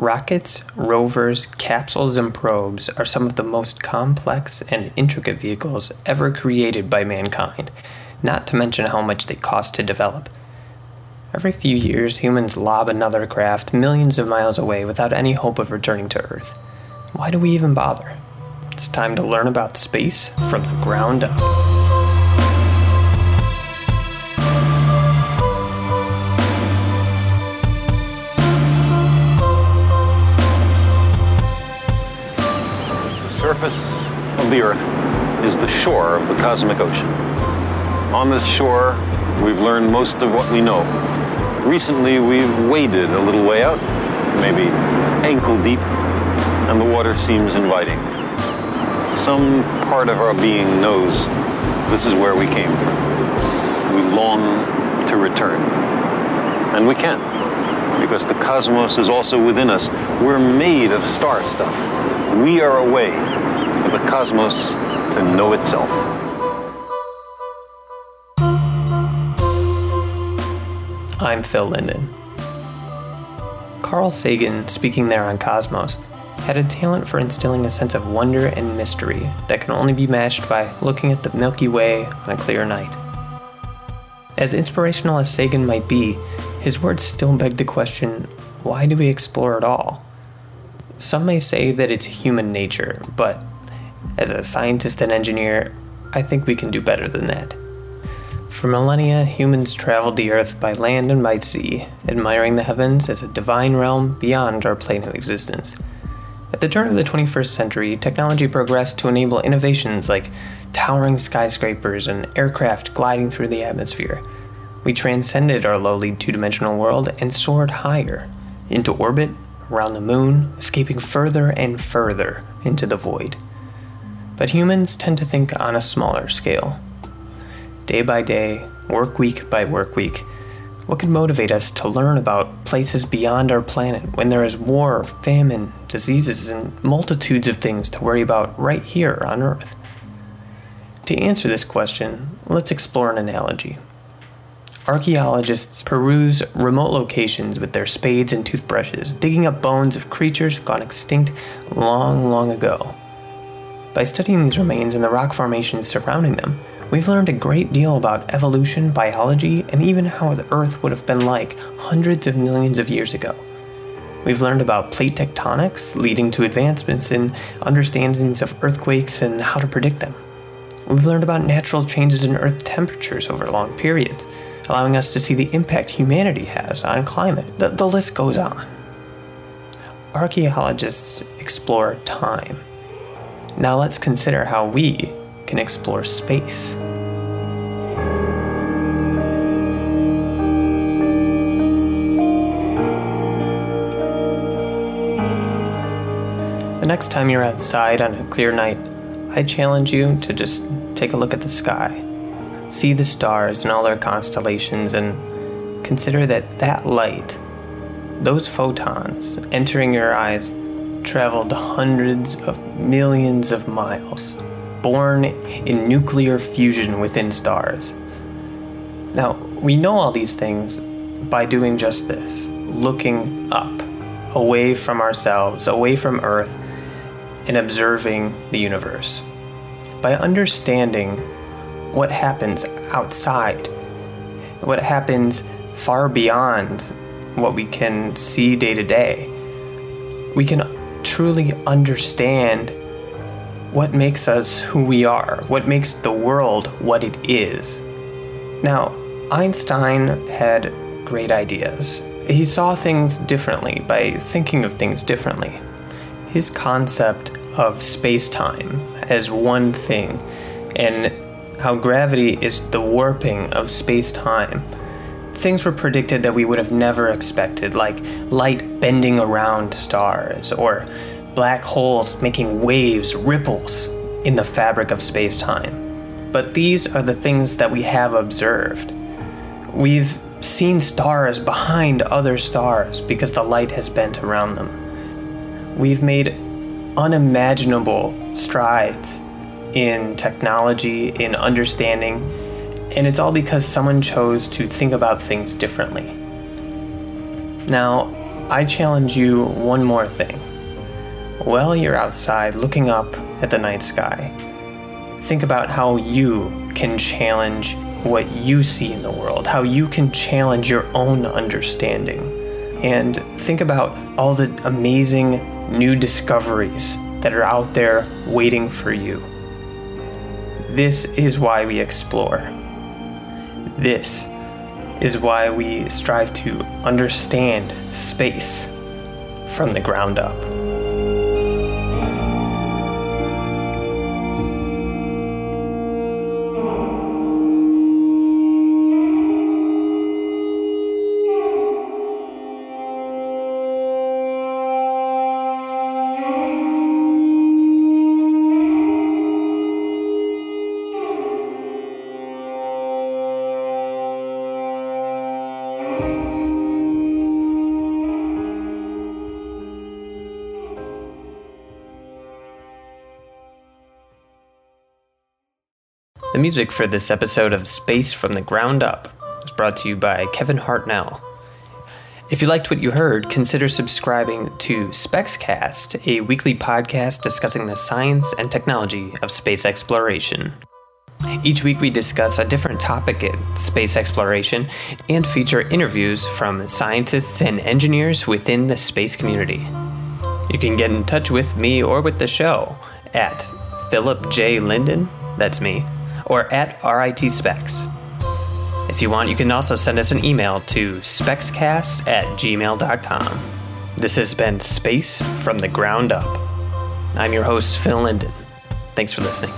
Rockets, rovers, capsules, and probes are some of the most complex and intricate vehicles ever created by mankind, not to mention how much they cost to develop. Every few years, humans lob another craft millions of miles away without any hope of returning to Earth. Why do we even bother? It's time to learn about space from the ground up. Surface of the Earth is the shore of the cosmic ocean. On this shore, we've learned most of what we know. Recently, we've waded a little way out, maybe ankle deep, and the water seems inviting. Some part of our being knows this is where we came from. We long to return. And we can't, because the cosmos is also within us. We're made of star stuff. We are a way for the cosmos to know itself. I'm Phil Linden. Carl Sagan, speaking there on Cosmos, had a talent for instilling a sense of wonder and mystery that can only be matched by looking at the Milky Way on a clear night. As inspirational as Sagan might be, his words still beg the question why do we explore at all? Some may say that it's human nature, but as a scientist and engineer, I think we can do better than that. For millennia, humans traveled the earth by land and by sea, admiring the heavens as a divine realm beyond our plane of existence. At the turn of the 21st century, technology progressed to enable innovations like towering skyscrapers and aircraft gliding through the atmosphere. We transcended our lowly two dimensional world and soared higher, into orbit, around the moon, escaping further and further into the void but humans tend to think on a smaller scale. Day by day, work week by work week, what could motivate us to learn about places beyond our planet when there is war, famine, diseases, and multitudes of things to worry about right here on Earth? To answer this question, let's explore an analogy. Archaeologists peruse remote locations with their spades and toothbrushes, digging up bones of creatures gone extinct long, long ago. By studying these remains and the rock formations surrounding them, we've learned a great deal about evolution, biology, and even how the Earth would have been like hundreds of millions of years ago. We've learned about plate tectonics, leading to advancements in understandings of earthquakes and how to predict them. We've learned about natural changes in Earth temperatures over long periods, allowing us to see the impact humanity has on climate. The, the list goes on. Archaeologists explore time now let's consider how we can explore space. The next time you're outside on a clear night, I challenge you to just take a look at the sky. See the stars and all their constellations and consider that that light, those photons entering your eyes, traveled hundreds of millions of miles, born in nuclear fusion within stars. Now, we know all these things by doing just this looking up, away from ourselves, away from Earth, and observing the universe. By understanding what happens outside, what happens far beyond what we can see day to day, we can truly understand what makes us who we are, what makes the world what it is. Now, Einstein had great ideas. He saw things differently by thinking of things differently. His concept of space time as one thing and how gravity is the warping of space time things were predicted that we would have never expected, like light bending around stars, or black holes making waves, ripples in the fabric of space time. But these are the things that we have observed. We've seen stars behind other stars because the light has bent around them. We've made unimaginable strides in technology, in understanding and it's all because someone chose to think about things differently. Now, I challenge you one more thing. While you're outside looking up at the night sky, think about how you can challenge what you see in the world, how you can challenge your own understanding. And think about all the amazing new discoveries that are out there waiting for you. This is why we explore. This is why we strive to understand space from the ground up. The music for this episode of Space from the Ground Up was brought to you by Kevin Hartnell. If you liked what you heard, consider subscribing to SpexCast, a weekly podcast discussing the science and technology of space exploration. Each week, we discuss a different topic in space exploration and feature interviews from scientists and engineers within the space community. You can get in touch with me or with the show at Philip J. Linden, that's me, or at RIT SPEX. If you want, you can also send us an email to spexcast at gmail.com. This has been Space from the Ground Up. I'm your host, Phil Linden. Thanks for listening.